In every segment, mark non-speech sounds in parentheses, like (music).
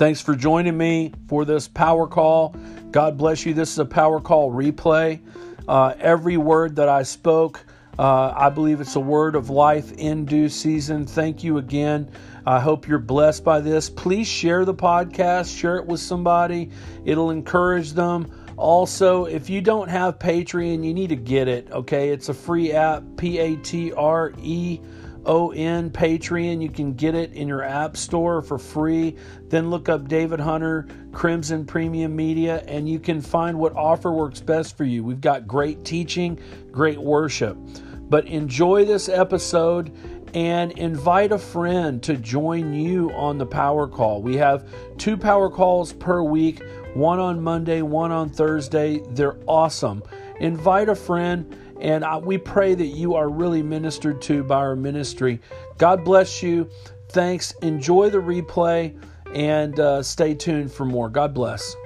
Thanks for joining me for this power call. God bless you. This is a power call replay. Uh, every word that I spoke, uh, I believe it's a word of life in due season. Thank you again. I hope you're blessed by this. Please share the podcast, share it with somebody, it'll encourage them. Also, if you don't have Patreon, you need to get it, okay? It's a free app, P A T R E O N Patreon. You can get it in your app store for free. Then look up David Hunter, Crimson Premium Media, and you can find what offer works best for you. We've got great teaching, great worship. But enjoy this episode and invite a friend to join you on the power call. We have two power calls per week one on Monday, one on Thursday. They're awesome. Invite a friend, and we pray that you are really ministered to by our ministry. God bless you. Thanks. Enjoy the replay and uh, stay tuned for more. God bless.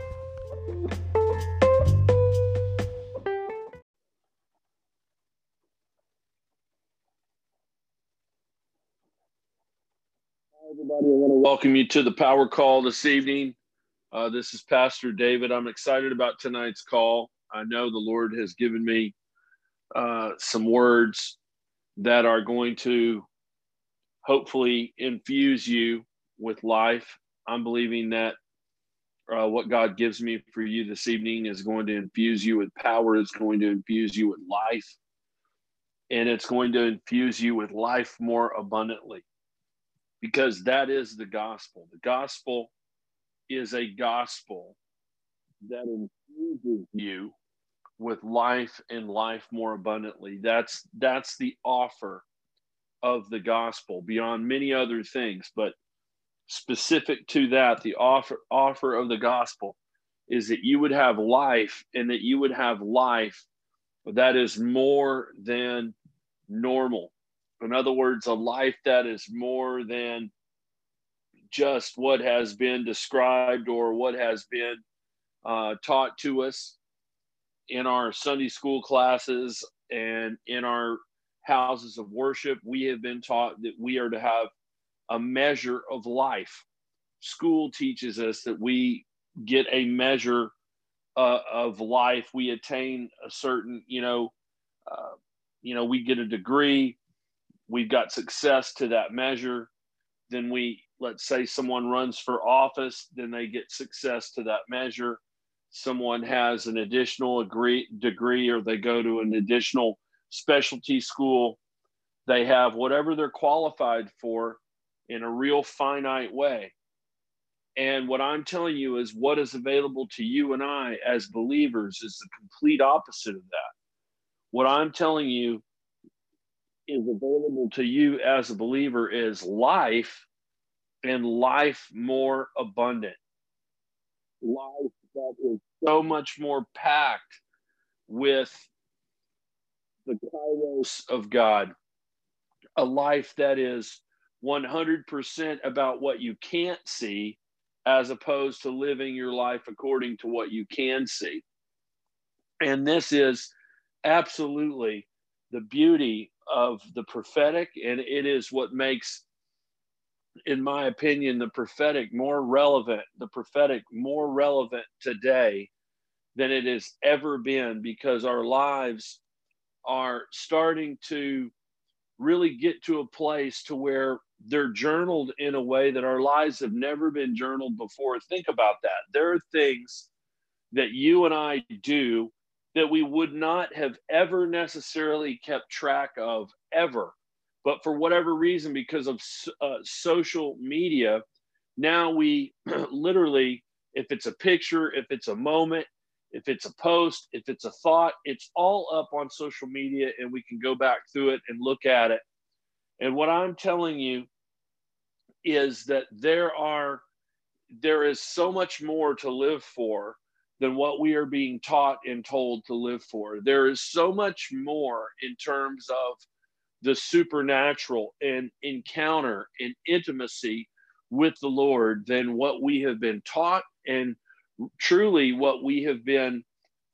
everybody. I want to welcome you to the power call this evening. Uh, this is Pastor David. I'm excited about tonight's call. I know the Lord has given me uh, some words that are going to hopefully infuse you with life. I'm believing that uh, what God gives me for you this evening is going to infuse you with power, it's going to infuse you with life, and it's going to infuse you with life more abundantly because that is the gospel. The gospel is a gospel that infuses you with life and life more abundantly. That's that's the offer of the gospel beyond many other things, but specific to that, the offer offer of the gospel is that you would have life and that you would have life that is more than normal. In other words, a life that is more than just what has been described or what has been uh, taught to us in our Sunday school classes and in our houses of worship. We have been taught that we are to have a measure of life. School teaches us that we get a measure uh, of life. We attain a certain, you know, uh, you know, we get a degree. We've got success to that measure. Then we let's say someone runs for office, then they get success to that measure. Someone has an additional degree, degree or they go to an additional specialty school. They have whatever they're qualified for in a real finite way. And what I'm telling you is what is available to you and I as believers is the complete opposite of that. What I'm telling you is available to you as a believer is life and life more abundant. Life that is so much more packed with the kairos of God. A life that is 100% about what you can't see, as opposed to living your life according to what you can see. And this is absolutely the beauty of the prophetic, and it is what makes in my opinion, the prophetic more relevant, the prophetic more relevant today than it has ever been because our lives are starting to really get to a place to where they're journaled in a way that our lives have never been journaled before. Think about that. There are things that you and I do that we would not have ever necessarily kept track of ever but for whatever reason, because of uh, social media, now we (clears throat) literally, if it's a picture, if it's a moment, if it's a post, if it's a thought, it's all up on social media and we can go back through it and look at it. And what I'm telling you is that there are there is so much more to live for than what we are being taught and told to live for. There is so much more in terms of the supernatural and encounter and intimacy with the Lord than what we have been taught and truly what we have been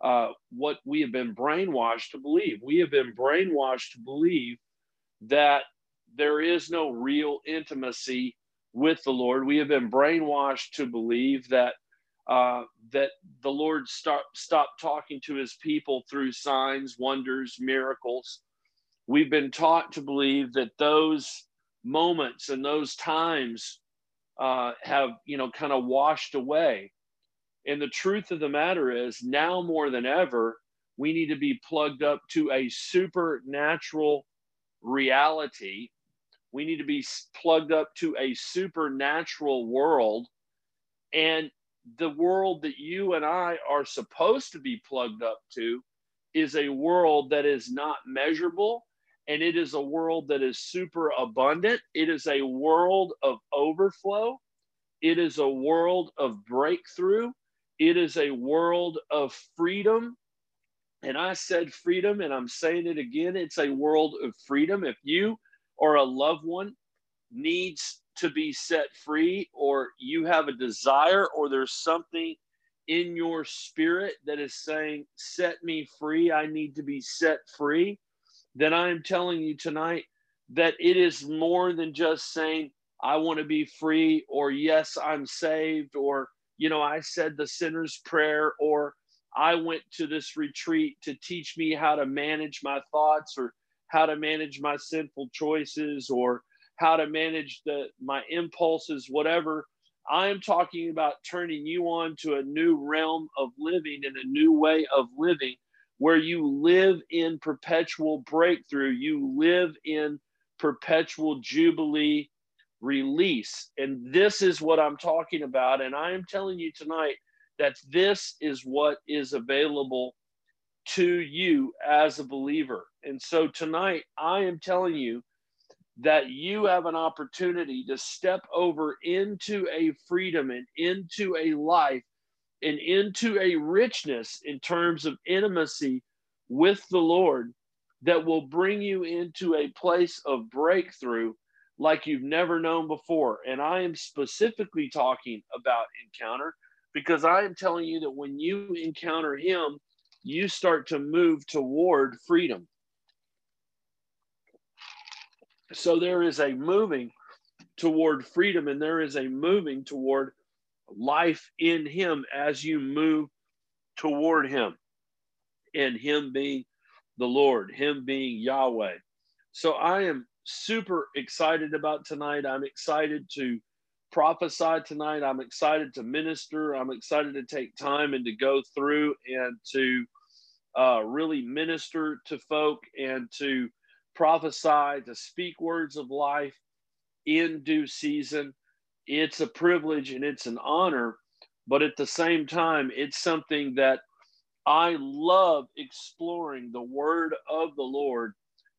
uh, what we have been brainwashed to believe. We have been brainwashed to believe that there is no real intimacy with the Lord. We have been brainwashed to believe that uh, that the Lord stop, stopped talking to his people through signs, wonders, miracles. We've been taught to believe that those moments and those times uh, have, you know, kind of washed away. And the truth of the matter is, now more than ever, we need to be plugged up to a supernatural reality. We need to be plugged up to a supernatural world. And the world that you and I are supposed to be plugged up to is a world that is not measurable and it is a world that is super abundant. It is a world of overflow. It is a world of breakthrough. It is a world of freedom. And I said freedom, and I'm saying it again. It's a world of freedom. If you or a loved one needs to be set free, or you have a desire, or there's something in your spirit that is saying, Set me free, I need to be set free, then I'm telling you tonight that it is more than just saying, I want to be free, or yes, I'm saved, or, you know, I said the sinner's prayer, or I went to this retreat to teach me how to manage my thoughts, or how to manage my sinful choices, or how to manage the my impulses, whatever. I am talking about turning you on to a new realm of living and a new way of living where you live in perpetual breakthrough, you live in perpetual jubilee release. And this is what I'm talking about. And I am telling you tonight that this is what is available to you as a believer. And so tonight, I am telling you that you have an opportunity to step over into a freedom and into a life and into a richness in terms of intimacy with the Lord that will bring you into a place of breakthrough like you've never known before. And I am specifically talking about encounter because I am telling you that when you encounter Him, you start to move toward freedom. So there is a moving toward freedom and there is a moving toward life in Him as you move toward Him, and Him being the Lord, Him being Yahweh. So I am super excited about tonight. I'm excited to prophesy tonight. I'm excited to minister. I'm excited to take time and to go through and to uh, really minister to folk and to prophesy, to speak words of life in due season it's a privilege and it's an honor, but at the same time, it's something that I love exploring the word of the Lord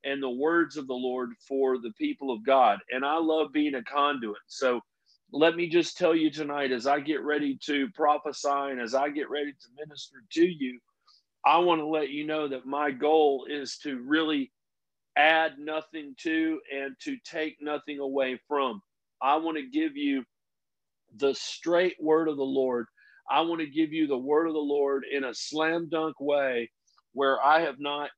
and the words of the Lord for the people of God. And I love being a conduit. So let me just tell you tonight, as I get ready to prophesy and as I get ready to minister to you, I want to let you know that my goal is to really add nothing to and to take nothing away from. I want to give you the straight word of the Lord. I want to give you the word of the Lord in a slam dunk way where I have not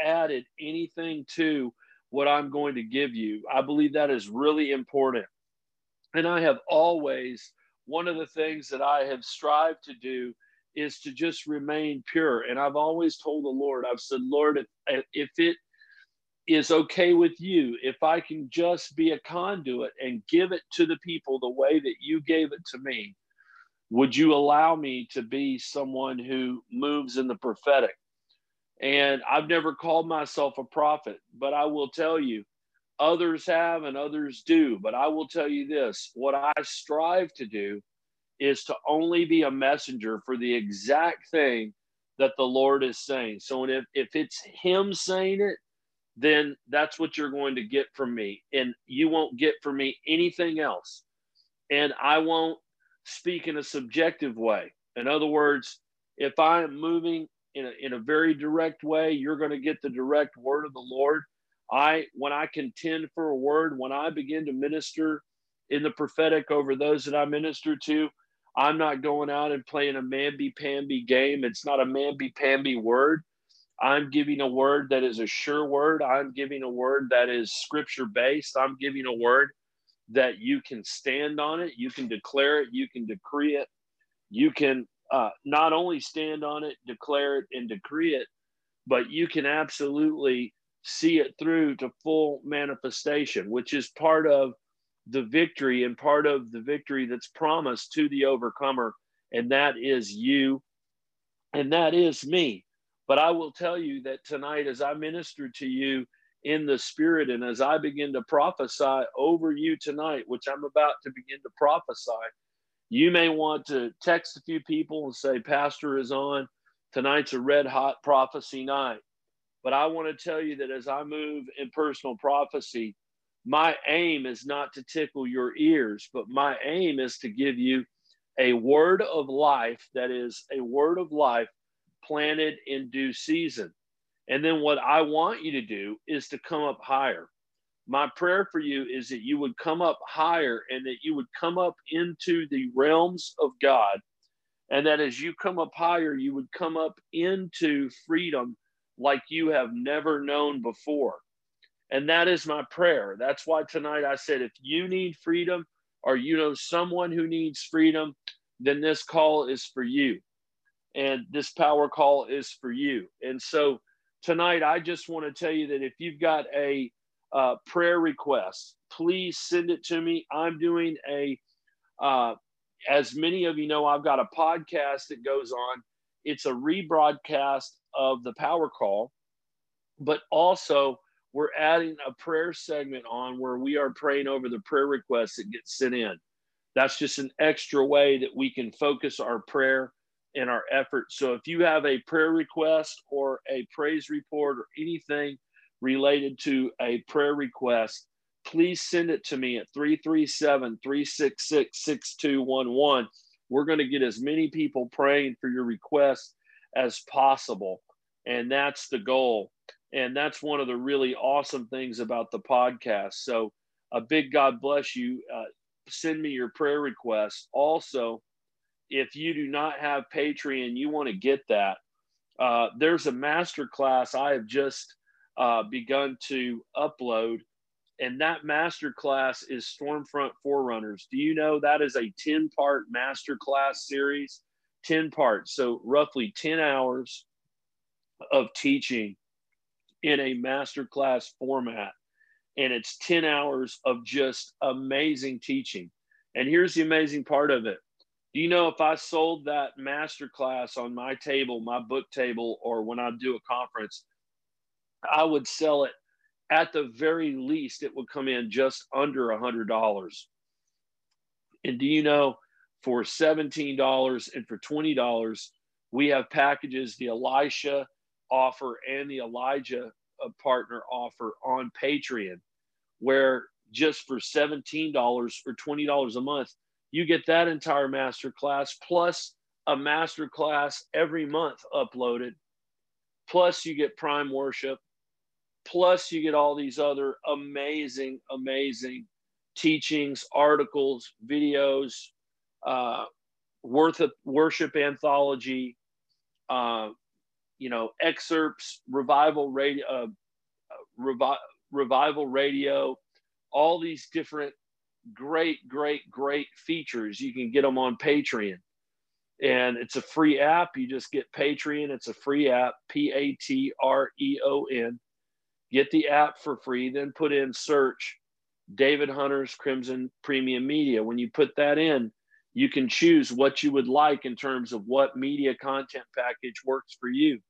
added anything to what I'm going to give you. I believe that is really important. And I have always, one of the things that I have strived to do is to just remain pure. And I've always told the Lord, I've said, Lord, if, if it is okay with you if I can just be a conduit and give it to the people the way that you gave it to me? Would you allow me to be someone who moves in the prophetic? And I've never called myself a prophet, but I will tell you, others have and others do. But I will tell you this what I strive to do is to only be a messenger for the exact thing that the Lord is saying. So if, if it's Him saying it, then that's what you're going to get from me. And you won't get from me anything else. And I won't speak in a subjective way. In other words, if I am moving in a, in a very direct way, you're going to get the direct word of the Lord. I, when I contend for a word, when I begin to minister in the prophetic over those that I minister to, I'm not going out and playing a mamby pamby game. It's not a mamby pamby word. I'm giving a word that is a sure word. I'm giving a word that is scripture based. I'm giving a word that you can stand on it, you can declare it, you can decree it, you can uh, not only stand on it, declare it, and decree it, but you can absolutely see it through to full manifestation, which is part of the victory and part of the victory that's promised to the overcomer. And that is you, and that is me. But I will tell you that tonight, as I minister to you in the spirit, and as I begin to prophesy over you tonight, which I'm about to begin to prophesy, you may want to text a few people and say, Pastor is on. Tonight's a red hot prophecy night. But I want to tell you that as I move in personal prophecy, my aim is not to tickle your ears, but my aim is to give you a word of life that is a word of life planted in due season. And then what I want you to do is to come up higher. My prayer for you is that you would come up higher and that you would come up into the realms of God. And that as you come up higher, you would come up into freedom like you have never known before. And that is my prayer. That's why tonight I said if you need freedom or you know someone who needs freedom, then this call is for you. And this power call is for you. And so tonight, I just want to tell you that if you've got a uh, prayer request, please send it to me. I'm doing a, uh, as many of you know, I've got a podcast that goes on. It's a rebroadcast of the power call, but also we're adding a prayer segment on where we are praying over the prayer requests that get sent in. That's just an extra way that we can focus our prayer and our effort. So if you have a prayer request or a praise report or anything related to a prayer request, please send it to me at 337 366 6211. We're going to get as many people praying for your request as possible. And that's the goal. And that's one of the really awesome things about the podcast. So, a big God bless you. Uh, send me your prayer requests. Also, if you do not have Patreon, you want to get that. Uh, there's a master class I have just uh, begun to upload, and that master class is Stormfront Forerunners. Do you know that is a 10 part master class series? 10 parts, so roughly 10 hours of teaching in a master class format. And it's 10 hours of just amazing teaching. And here's the amazing part of it. Do you know if I sold that master class on my table, my book table, or when I do a conference, I would sell it at the very least, it would come in just under a hundred dollars. And do you know for $17 and for $20, we have packages, the Elisha offer and the Elijah uh, partner offer on Patreon, where just for $17 or $20 a month, you get that entire master class plus a master class every month uploaded. Plus, you get Prime Worship. Plus, you get all these other amazing, amazing teachings, articles, videos, uh, worth of worship anthology, uh, you know, excerpts, revival radio, uh, revi- revival radio, all these different great, great, great features. You can get them on Patreon. And it's a free app. You just get Patreon. It's a free app, P A T R E O N. Get the app for free, then put in search David Hunter's Crimson Premium Media. When you put that in, you can choose what you would like in terms of what media content package works for you.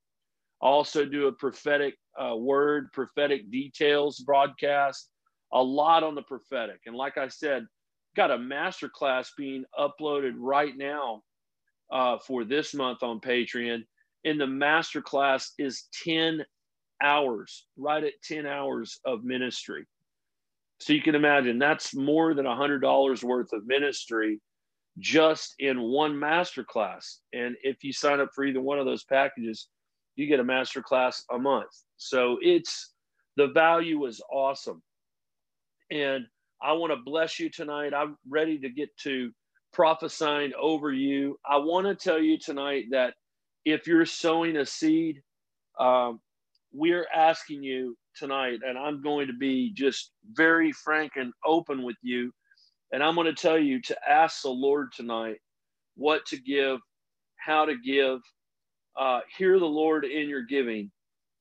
Also, do a prophetic uh, word, prophetic details broadcast, a lot on the prophetic. And like I said, got a master class being uploaded right now uh, for this month on Patreon. And the master class is 10 hours, right at 10 hours of ministry. So you can imagine that's more than $100 worth of ministry just in one master class. And if you sign up for either one of those packages, you get a master class a month. So it's the value is awesome. And I want to bless you tonight. I'm ready to get to prophesying over you. I want to tell you tonight that if you're sowing a seed, um, we're asking you tonight, and I'm going to be just very frank and open with you And I'm going to tell you to ask the Lord tonight what to give, how to give. Uh, hear the Lord in your giving.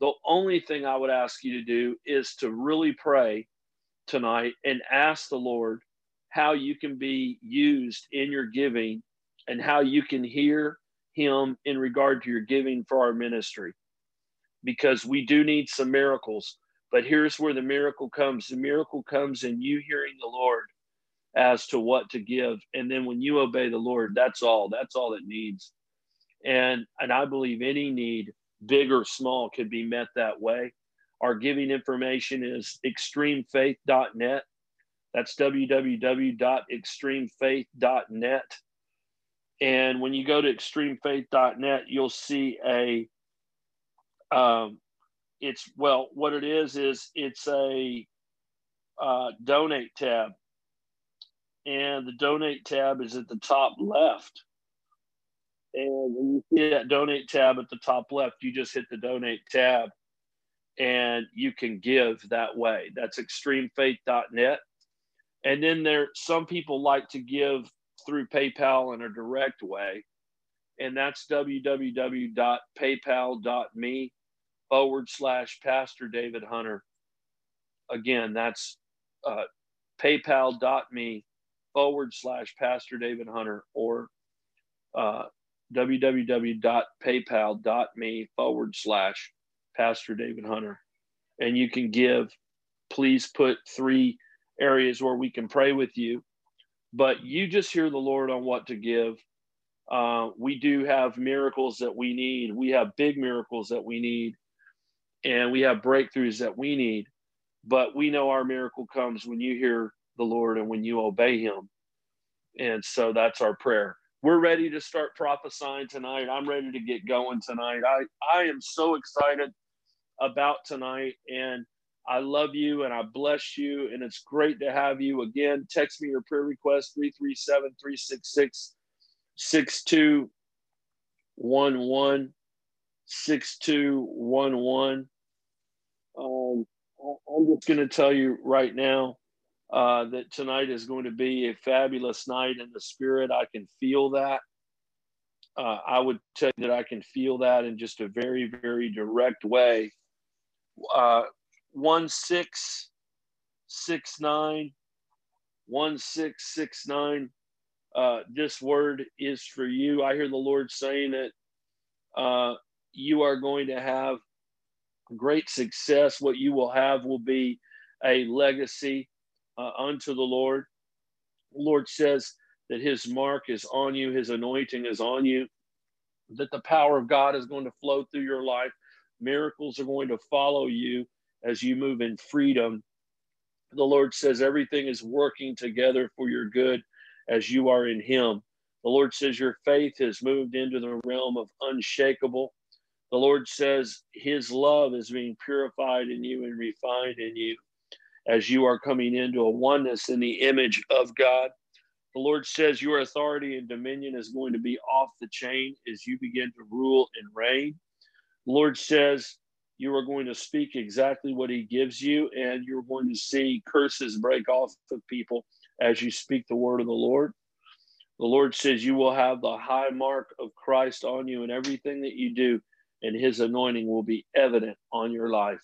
The only thing I would ask you to do is to really pray tonight and ask the Lord how you can be used in your giving and how you can hear Him in regard to your giving for our ministry. Because we do need some miracles. But here's where the miracle comes the miracle comes in you hearing the Lord as to what to give. And then when you obey the Lord, that's all. That's all it needs. And and I believe any need, big or small, could be met that way. Our giving information is extremefaith.net. That's www.extremefaith.net. And when you go to extremefaith.net, you'll see a um, it's well, what it is is it's a uh, donate tab and the donate tab is at the top left. And when you see that donate tab at the top left, you just hit the donate tab and you can give that way. That's extremefaith.net. And then there some people like to give through PayPal in a direct way. And that's www.paypal.me forward slash Pastor David Hunter. Again, that's uh, paypal.me forward slash Pastor David Hunter or uh, www.paypal.me forward slash Pastor David Hunter. And you can give. Please put three areas where we can pray with you. But you just hear the Lord on what to give. Uh, we do have miracles that we need. We have big miracles that we need. And we have breakthroughs that we need. But we know our miracle comes when you hear the Lord and when you obey Him. And so that's our prayer. We're ready to start prophesying tonight. I'm ready to get going tonight. I, I am so excited about tonight and I love you and I bless you. And it's great to have you again. Text me your prayer request 337 366 6211. 6211. Um, I'm just going to tell you right now uh, that tonight is going to be a fabulous night in the spirit. I can feel that. Uh, I would tell you that I can feel that in just a very, very direct way. Uh, one six six nine, one six six nine. Uh, this word is for you. I hear the Lord saying that uh, you are going to have great success. What you will have will be a legacy uh, unto the Lord. The Lord says that his mark is on you, his anointing is on you, that the power of God is going to flow through your life. Miracles are going to follow you as you move in freedom. The Lord says everything is working together for your good as you are in him. The Lord says your faith has moved into the realm of unshakable. The Lord says his love is being purified in you and refined in you as you are coming into a oneness in the image of God. The Lord says your authority and dominion is going to be off the chain as you begin to rule and reign. Lord says you are going to speak exactly what He gives you, and you're going to see curses break off of people as you speak the word of the Lord. The Lord says you will have the high mark of Christ on you in everything that you do, and His anointing will be evident on your life.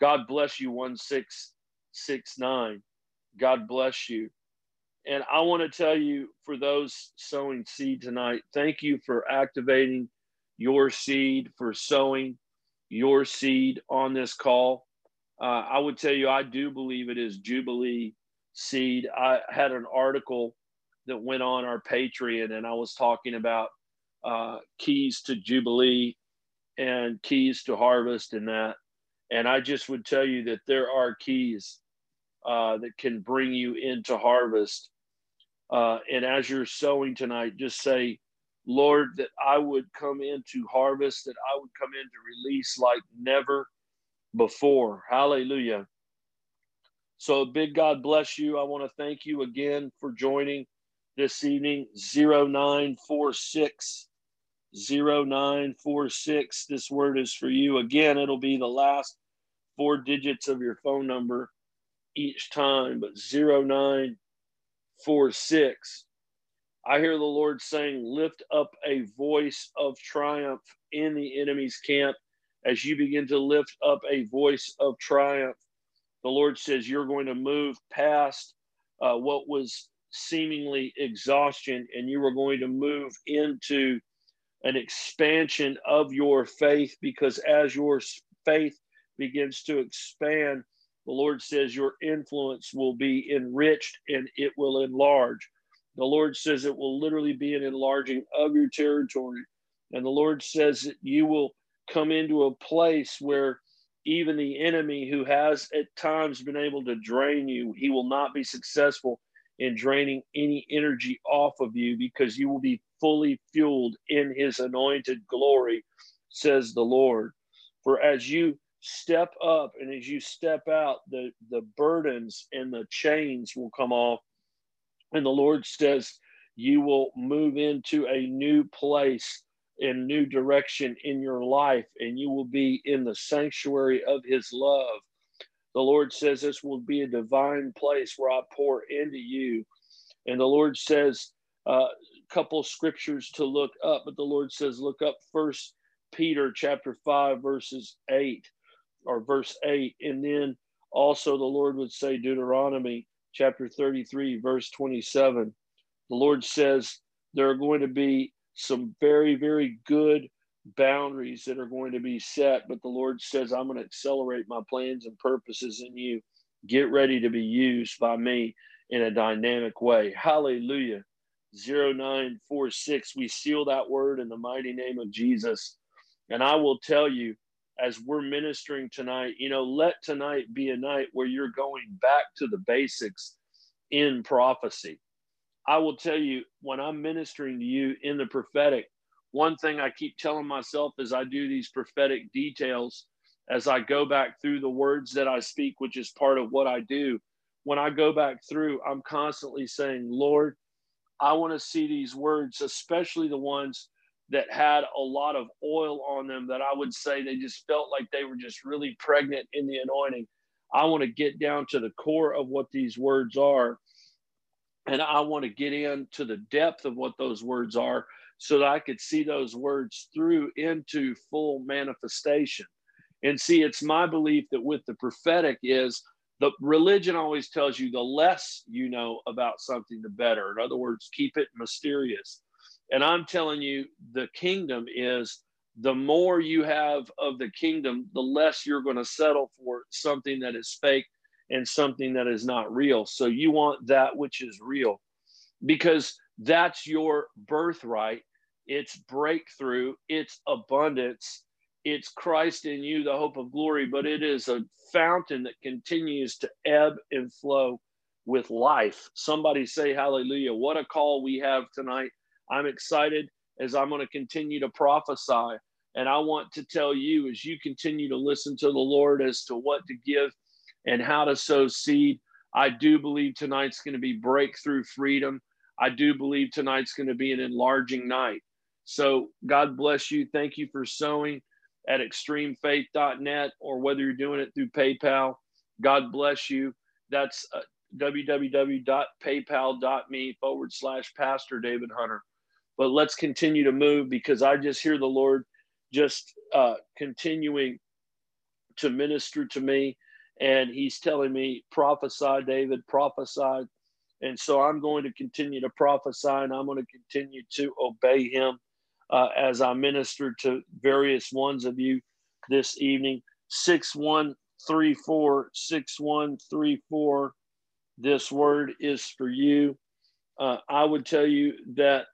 God bless you, 1 6 six nine. God bless you. And I want to tell you for those sowing seed tonight, thank you for activating your seed, for sowing your seed on this call. Uh, I would tell you, I do believe it is Jubilee seed. I had an article that went on our Patreon, and I was talking about uh, keys to Jubilee and keys to harvest and that. And I just would tell you that there are keys uh, that can bring you into harvest. Uh, and as you're sowing tonight, just say, Lord, that I would come into harvest, that I would come into release like never before. Hallelujah. So, big God bless you. I want to thank you again for joining this evening. 0946 0946. This word is for you. Again, it'll be the last four digits of your phone number each time, but 0946 4 6. I hear the Lord saying, Lift up a voice of triumph in the enemy's camp. As you begin to lift up a voice of triumph, the Lord says you're going to move past uh, what was seemingly exhaustion and you are going to move into an expansion of your faith because as your faith begins to expand, the Lord says your influence will be enriched and it will enlarge. The Lord says it will literally be an enlarging of your territory. And the Lord says that you will come into a place where even the enemy who has at times been able to drain you, he will not be successful in draining any energy off of you because you will be fully fueled in his anointed glory, says the Lord. For as you step up and as you step out, the, the burdens and the chains will come off. And the Lord says, you will move into a new place in new direction in your life, and you will be in the sanctuary of his love. The Lord says this will be a divine place where I pour into you. And the Lord says a uh, couple scriptures to look up, but the Lord says, look up first Peter chapter 5, verses 8 or verse 8. And then also the Lord would say Deuteronomy chapter 33, verse 27. The Lord says there are going to be some very, very good boundaries that are going to be set, but the Lord says, I'm going to accelerate my plans and purposes in you. Get ready to be used by me in a dynamic way. Hallelujah. 0946. We seal that word in the mighty name of Jesus. And I will tell you, as we're ministering tonight, you know, let tonight be a night where you're going back to the basics in prophecy. I will tell you, when I'm ministering to you in the prophetic, one thing I keep telling myself as I do these prophetic details, as I go back through the words that I speak, which is part of what I do, when I go back through, I'm constantly saying, Lord, I want to see these words, especially the ones that had a lot of oil on them that I would say they just felt like they were just really pregnant in the anointing. I want to get down to the core of what these words are and I want to get into the depth of what those words are so that I could see those words through into full manifestation. And see, it's my belief that with the prophetic is the religion always tells you the less you know about something, the better. In other words, keep it mysterious. And I'm telling you, the kingdom is the more you have of the kingdom, the less you're going to settle for something that is fake and something that is not real. So you want that which is real because that's your birthright. It's breakthrough, it's abundance, it's Christ in you, the hope of glory, but it is a fountain that continues to ebb and flow with life. Somebody say hallelujah. What a call we have tonight. I'm excited as I'm going to continue to prophesy. And I want to tell you as you continue to listen to the Lord as to what to give and how to sow seed. I do believe tonight's going to be breakthrough freedom. I do believe tonight's going to be an enlarging night. So, God bless you. Thank you for sowing at extremefaith.net or whether you're doing it through PayPal. God bless you. That's uh, www.paypal.me forward slash Pastor David Hunter. But let's continue to move because I just hear the Lord just uh, continuing to minister to me and he's telling me, prophesy, David, prophesy. And so I'm going to continue to prophesy and I'm going to continue to obey him uh, as I minister to various ones of you this evening. 6134, 6134. This word is for you. Uh, I would tell you that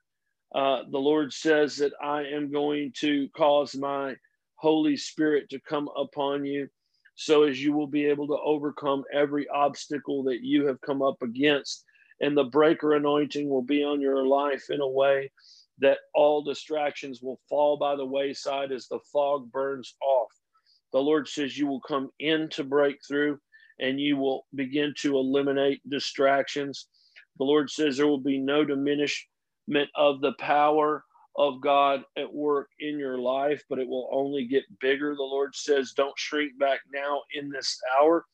uh, the Lord says that I am going to cause my Holy Spirit to come upon you so as you will be able to overcome every obstacle that you have come up against. And the breaker anointing will be on your life in a way that all distractions will fall by the wayside as the fog burns off. The Lord says you will come in into breakthrough and you will begin to eliminate distractions. The Lord says there will be no diminishment of the power of God at work in your life, but it will only get bigger. The Lord says, Don't shrink back now in this hour.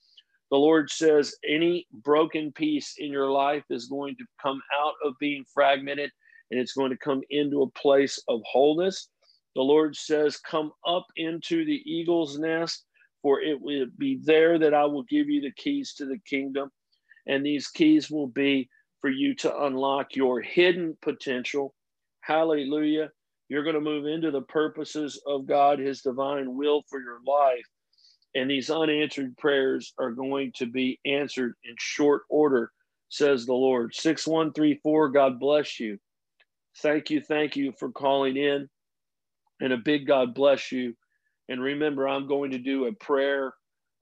The Lord says any broken piece in your life is going to come out of being fragmented and it's going to come into a place of wholeness. The Lord says, Come up into the eagle's nest, for it will be there that I will give you the keys to the kingdom. And these keys will be for you to unlock your hidden potential. Hallelujah. You're going to move into the purposes of God, His divine will for your life. And these unanswered prayers are going to be answered in short order, says the Lord. 6134, God bless you. Thank you, thank you for calling in. And a big God bless you. And remember, I'm going to do a prayer.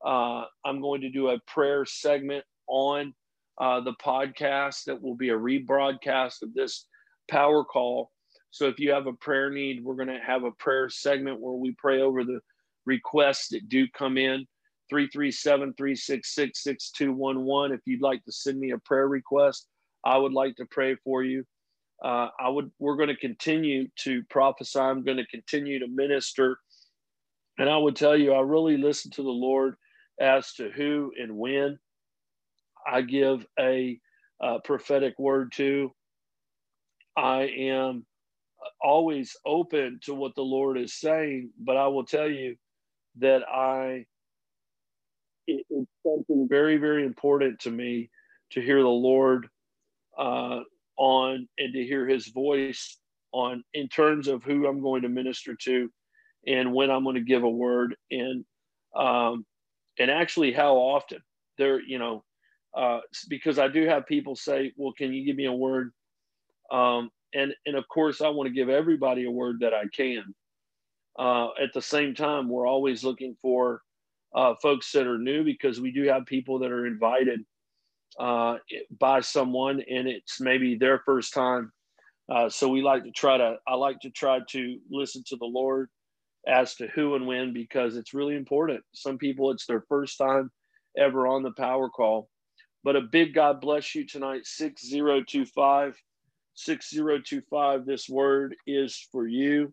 Uh, I'm going to do a prayer segment on uh, the podcast that will be a rebroadcast of this power call. So if you have a prayer need, we're going to have a prayer segment where we pray over the requests that do come in. 337 366 6211. If you'd like to send me a prayer request, I would like to pray for you. Uh, I would. We're going to continue to prophesy. I'm going to continue to minister, and I would tell you, I really listen to the Lord as to who and when I give a, a prophetic word to. I am always open to what the Lord is saying, but I will tell you that I it, it's something very very important to me to hear the Lord uh, on and to hear His voice on in terms of who I'm going to minister to and when I'm going to give a word and um, and actually how often there you know uh, because I do have people say, well, can you give me a word? Um, and and of course, I want to give everybody a word that I can. Uh, at the same time, we're always looking for uh, folks that are new because we do have people that are invited uh, by someone and it's maybe their first time. Uh, so we like to try to, I like to try to listen to the Lord as to who and when because it's really important. Some people, it's their first time ever on the power call. But a big God bless you tonight, 6025. 6025, this word is for you.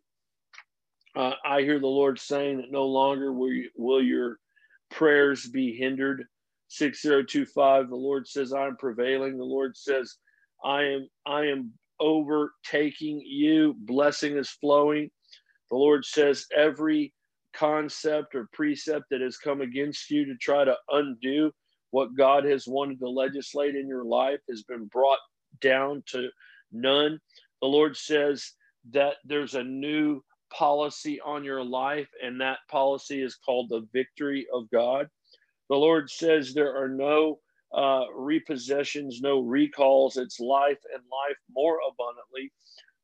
Uh, I hear the Lord saying that no longer will, you, will your prayers be hindered. 6025, the Lord says, I'm prevailing. The Lord says, I am, I am overtaking you. Blessing is flowing. The Lord says, every concept or precept that has come against you to try to undo what God has wanted to legislate in your life has been brought down to none. The Lord says that there's a new policy on your life, and that policy is called the victory of God. The Lord says there are no uh, repossessions, no recalls. It's life and life more abundantly.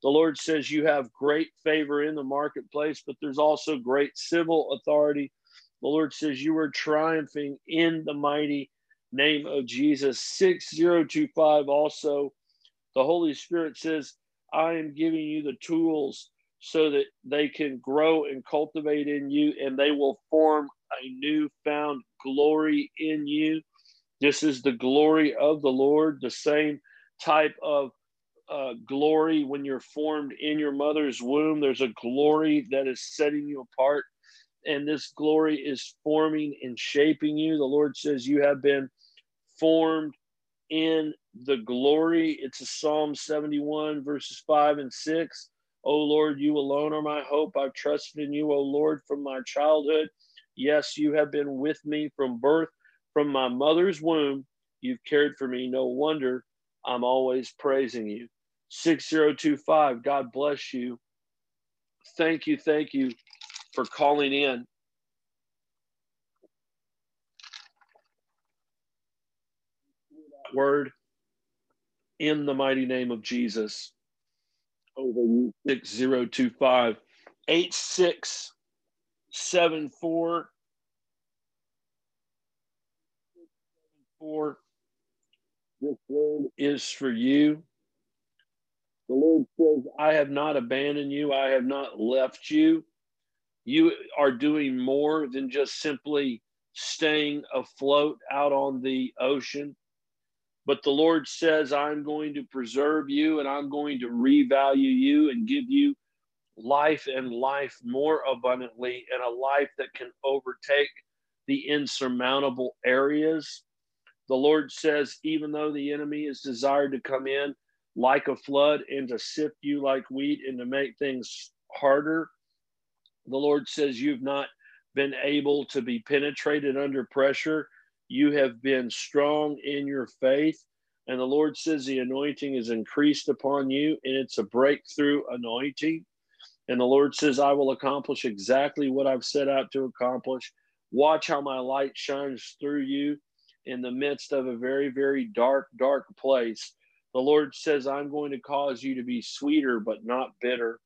The Lord says you have great favor in the marketplace, but there's also great civil authority. The Lord says you are triumphing in the mighty name of Jesus. 6025 also, the Holy Spirit says, I am giving you the tools so that they can grow and cultivate in you and they will form a newfound glory in you. This is the glory of the Lord, the same type of uh, glory when you're formed in your mother's womb. There's a glory that is setting you apart, and this glory is forming and shaping you. The Lord says you have been formed in the glory. It's a Psalm 71, verses 5 and 6. O Lord, you alone are my hope. I've trusted in you, O Lord, from my childhood. Yes, you have been with me from birth, from my mother's womb. You've cared for me. No wonder I'm always praising you. 6025, God bless you. Thank you, thank you for calling in. word in the mighty name of Jesus. Over you. 6025 8674 This word is for you. The Lord says, I have not abandoned you, I have not left you. You are doing more than just simply staying afloat out on the ocean. But the Lord says, I'm going to preserve you and I'm going to revalue you and give you life and life more abundantly and a life that can overtake the insurmountable areas. The Lord says, even though the enemy is desired to come in like a flood and to sift you like wheat and to make things harder, the Lord says, You've not been able to be penetrated under pressure. You have been strong in your faith. And the Lord says the anointing is increased upon you, and it's a breakthrough anointing. And the Lord says, I will accomplish exactly what I've set out to accomplish. Watch how my light shines through you in the midst of a very, very dark, dark place. The Lord says, I'm going to cause you to be sweeter, but not bitter.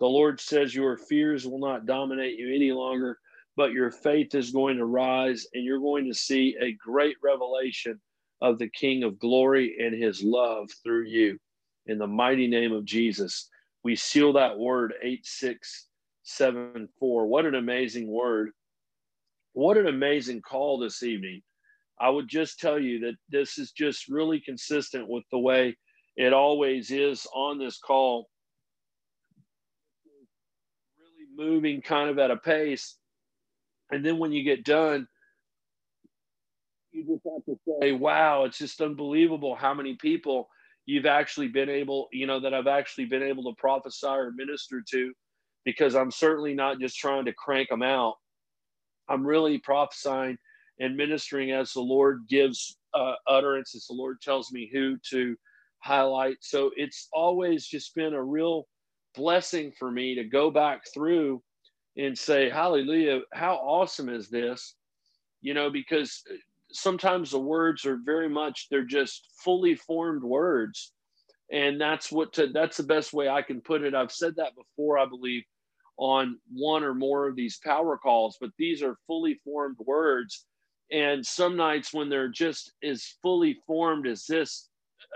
The Lord says, Your fears will not dominate you any longer, but your faith is going to rise, and you're going to see a great revelation of the King of glory and his love through you. In the mighty name of Jesus, we seal that word 8674. What an amazing word. What an amazing call this evening. I would just tell you that this is just really consistent with the way it always is on this call. Really moving kind of at a pace. And then when you get done, you just have to say, wow, it's just unbelievable how many people you've actually been able, you know, that I've actually been able to prophesy or minister to because I'm certainly not just trying to crank them out. I'm really prophesying and ministering as the Lord gives uh, utterance, as the Lord tells me who to highlight. So it's always just been a real blessing for me to go back through and say, Hallelujah, how awesome is this? You know, because sometimes the words are very much, they're just fully formed words. And that's what to, that's the best way I can put it. I've said that before, I believe, on one or more of these power calls, but these are fully formed words and some nights when they're just as fully formed as this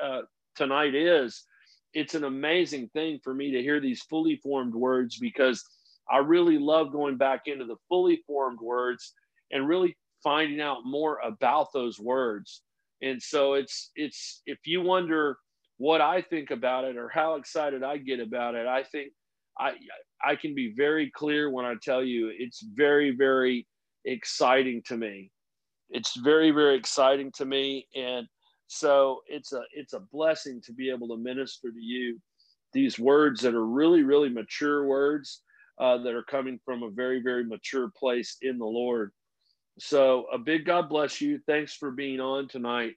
uh, tonight is, it's an amazing thing for me to hear these fully formed words because I really love going back into the fully formed words and really finding out more about those words. And so it's it's if you wonder what I think about it or how excited I get about it, I think I I can be very clear when I tell you it's very very exciting to me it's very very exciting to me and so it's a it's a blessing to be able to minister to you these words that are really really mature words uh, that are coming from a very very mature place in the lord. So a big god bless you. Thanks for being on tonight.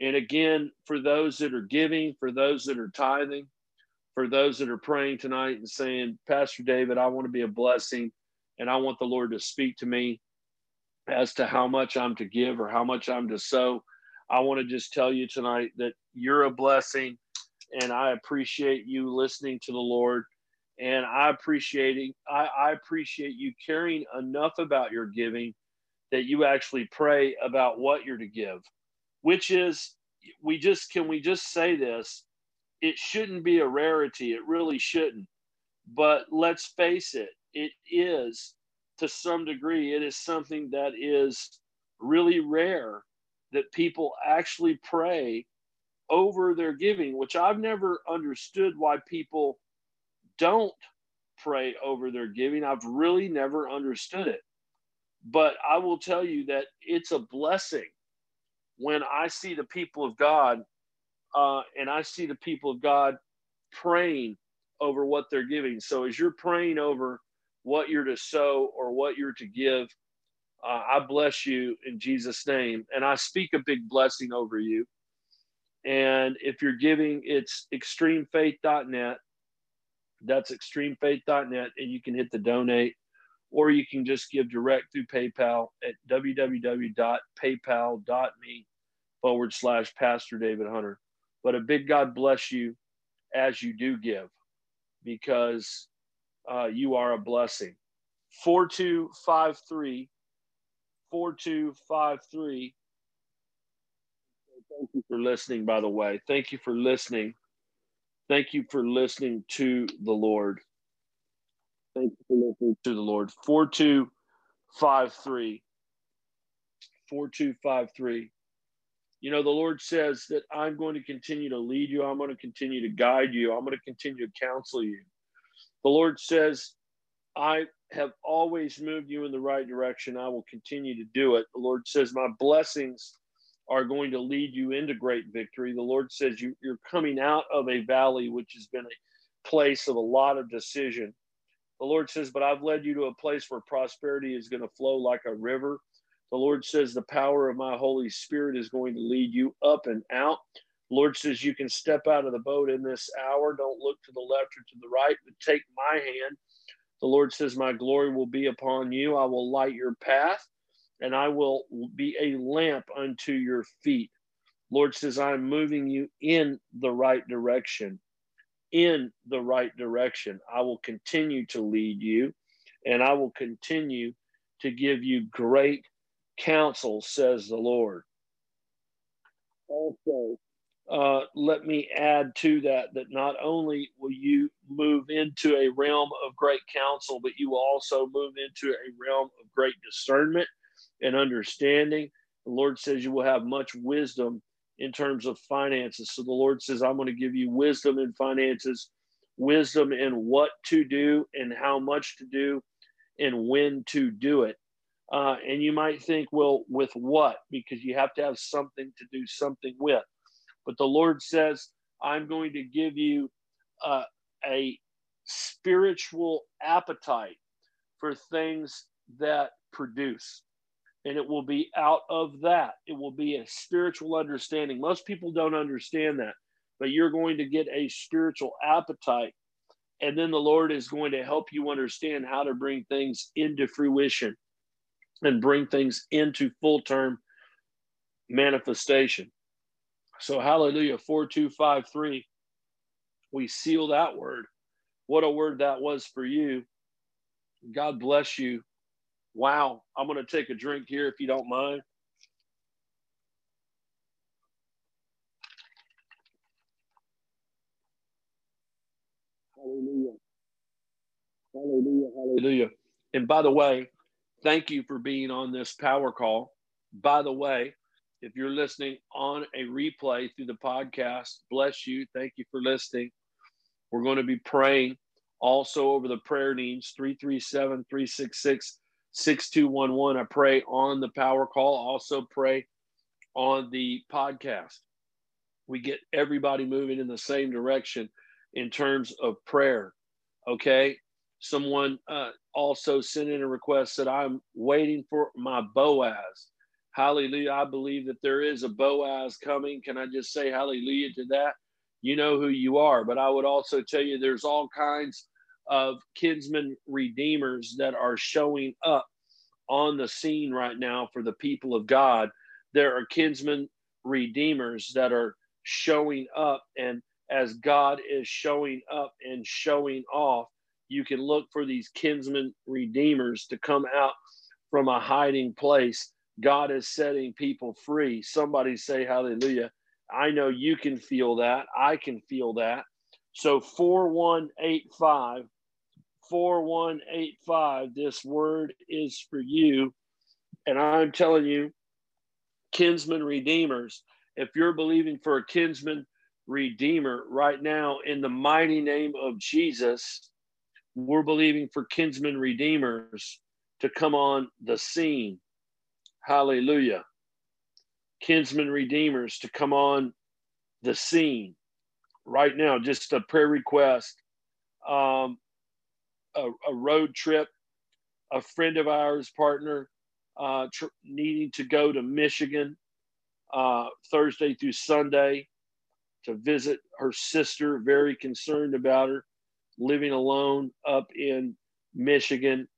And again for those that are giving for those that are tithing for those that are praying tonight and saying pastor david i want to be a blessing and i want the lord to speak to me as to how much I'm to give or how much I'm to sow. I want to just tell you tonight that you're a blessing and I appreciate you listening to the Lord. And I appreciate I, I appreciate you caring enough about your giving that you actually pray about what you're to give, which is we just can we just say this? It shouldn't be a rarity. It really shouldn't. But let's face it, it is to some degree, it is something that is really rare that people actually pray over their giving, which I've never understood why people don't pray over their giving. I've really never understood it. But I will tell you that it's a blessing when I see the people of God uh, and I see the people of God praying over what they're giving. So as you're praying over what you're to sow or what you're to give. Uh, I bless you in Jesus' name. And I speak a big blessing over you. And if you're giving, it's extremefaith.net. That's extremefaith.net. And you can hit the donate, or you can just give direct through PayPal at www.paypal.me forward slash Pastor David Hunter. But a big God bless you as you do give because uh, you are a blessing. 4253 4253 Thank you for listening, by the way. Thank you for listening. Thank you for listening to the Lord. Thank you for listening to the Lord. 4253. 4253. You know, the Lord says that I'm going to continue to lead you. I'm going to continue to guide you. I'm going to continue to counsel you. The Lord says, I have always moved you in the right direction. I will continue to do it. The Lord says, My blessings are going to lead you into great victory. The Lord says, you, You're coming out of a valley which has been a place of a lot of decision. The Lord says, But I've led you to a place where prosperity is going to flow like a river. The Lord says, The power of my Holy Spirit is going to lead you up and out. The Lord says, You can step out of the boat in this hour. Don't look to the left or to the right, but take my hand the Lord says, My glory will be upon you. I will light your path, and I will be a lamp unto your feet. Lord says, I'm moving you in the right direction. In the right direction. I will continue to lead you, and I will continue to give you great counsel, says the Lord. Also, uh, let me add to that that not only will you move into a realm of great counsel, but you will also move into a realm of great discernment and understanding. The Lord says you will have much wisdom in terms of finances. So the Lord says, I'm going to give you wisdom in finances, wisdom in what to do and how much to do and when to do it. Uh, and you might think, well, with what? Because you have to have something to do something with. But the Lord says, I'm going to give you uh, a spiritual appetite for things that produce. And it will be out of that. It will be a spiritual understanding. Most people don't understand that, but you're going to get a spiritual appetite. And then the Lord is going to help you understand how to bring things into fruition and bring things into full term manifestation. So, hallelujah, 4253. We seal that word. What a word that was for you. God bless you. Wow. I'm going to take a drink here if you don't mind. Hallelujah. Hallelujah. Hallelujah. And by the way, thank you for being on this power call. By the way, if you're listening on a replay through the podcast, bless you. Thank you for listening. We're going to be praying also over the prayer needs 337 366 6211. I pray on the power call, also pray on the podcast. We get everybody moving in the same direction in terms of prayer. Okay. Someone uh, also sent in a request that I'm waiting for my Boaz. Hallelujah. I believe that there is a Boaz coming. Can I just say hallelujah to that? You know who you are. But I would also tell you there's all kinds of kinsman redeemers that are showing up on the scene right now for the people of God. There are kinsman redeemers that are showing up. And as God is showing up and showing off, you can look for these kinsman redeemers to come out from a hiding place God is setting people free. Somebody say hallelujah. I know you can feel that. I can feel that. So 4185 4185 this word is for you and I'm telling you kinsman redeemers if you're believing for a kinsman redeemer right now in the mighty name of Jesus we're believing for kinsman redeemers to come on the scene Hallelujah. Kinsman redeemers to come on the scene right now. Just a prayer request, um, a, a, road trip, a friend of ours, partner, uh, tr- needing to go to Michigan uh, Thursday through Sunday to visit her sister, very concerned about her, living alone up in Michigan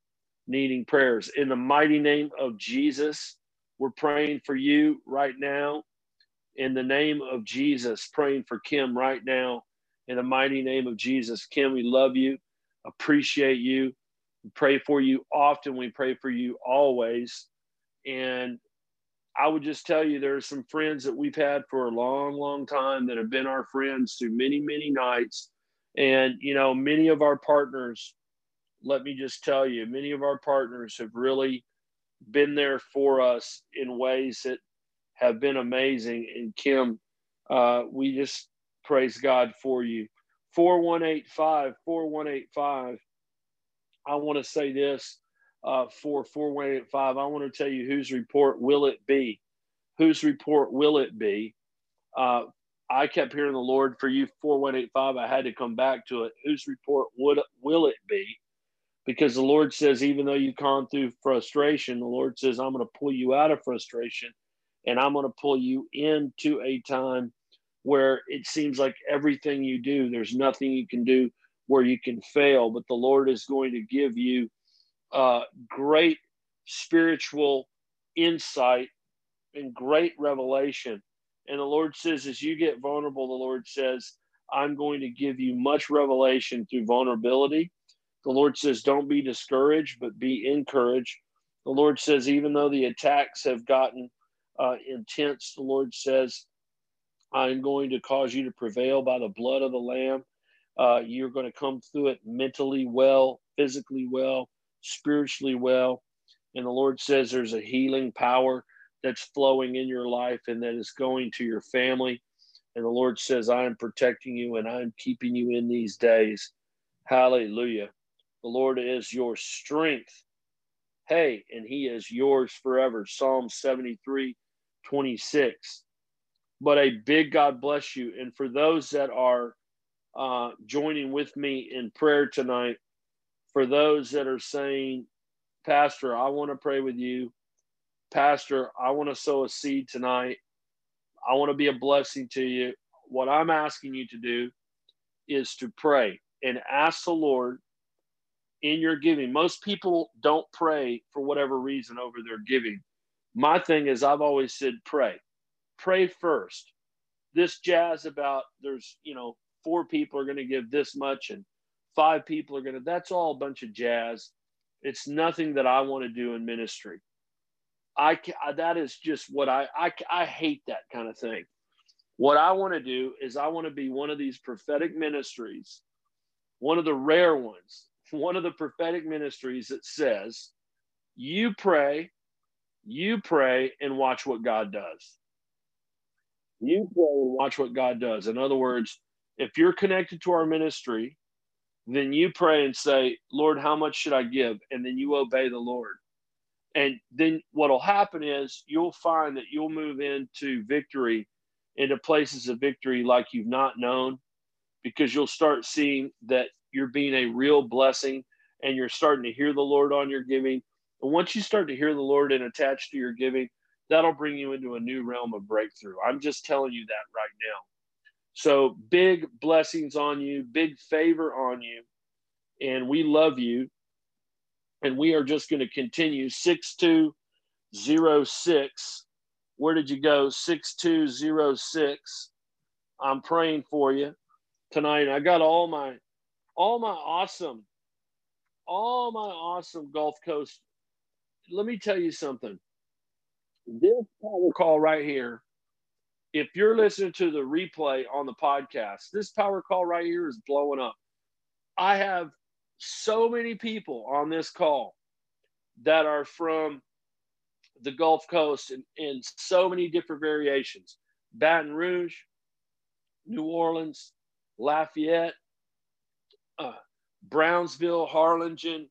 needing prayers. In the mighty name of Jesus, we're praying for you right now. In the name of Jesus, praying for Kim right now. In the mighty name of Jesus. Kim, we love you, appreciate you, we pray for you often. We pray for you always. And I would just tell you there are some friends that we've had for a long, long time that have been our friends through many, many nights. And, you know, many of our partners let me just tell you, many of our partners have really been there for us in ways that have been amazing. And Kim, uh, we just praise God for you. 4185, 4185. I want to say this uh, for 4185. I want to tell you whose report will it be? Whose report will it be? Uh, I kept hearing the Lord for you 4185. I had to come back to it. Whose report would will it be? Because the Lord says, even though you've gone through frustration, the Lord says, I'm going to pull you out of frustration and I'm going to pull you into a time where it seems like everything you do, there's nothing you can do where you can fail, but the Lord is going to give you uh, great spiritual insight and great revelation. And the Lord says, as you get vulnerable, the Lord says, I'm going to give you much revelation through vulnerability. The Lord says, don't be discouraged, but be encouraged. The Lord says, even though the attacks have gotten uh, intense, the Lord says, I'm going to cause you to prevail by the blood of the Lamb. Uh, you're going to come through it mentally well, physically well, spiritually well. And the Lord says there's a healing power that's flowing in your life and that is going to your family. And the Lord says, I am protecting you and I'm keeping you in these days. Hallelujah. The Lord is your strength. Hey, and He is yours forever. Psalm 73 26. But a big God bless you. And for those that are uh, joining with me in prayer tonight, for those that are saying, Pastor, I want to pray with you. Pastor, I want to sow a seed tonight. I want to be a blessing to you. What I'm asking you to do is to pray and ask the Lord in your giving. Most people don't pray for whatever reason over their giving. My thing is, I've always said, pray. Pray first. This jazz about there's, you know, four people are going to give this much and five people are going to, that's all a bunch of jazz. It's nothing that I want to do in ministry. I, that is just what I, I, I hate that kind of thing. What I want to do is I want to be one of these prophetic ministries, one of the rare ones, one of the prophetic ministries that says, you pray, you pray, and watch what God does. You pray and watch what God does. In other words, if you're connected to our ministry, then you pray and say, Lord, how much should I give? And then you obey the Lord. And then what'll happen is you'll find that you'll move into victory, into places of victory like you've not known, because you'll start seeing that you're being a real blessing and you're starting to hear the Lord on your giving. And once you start to hear the Lord and attach to your giving, that'll bring you into a new realm of breakthrough. I'm just telling you that right now. So big blessings on you, big favor on you. And we love you and we are just going to continue 6206 where did you go 6206 i'm praying for you tonight i got all my all my awesome all my awesome gulf coast. Let me tell you something. This power call right here if you're listening to the replay on the podcast this power call right here is blowing up. I have so many people on this call that are from the Gulf Coast in, in so many different variations. Baton Rouge, New Orleans, Lafayette, uh, Brownsville, Harlingen,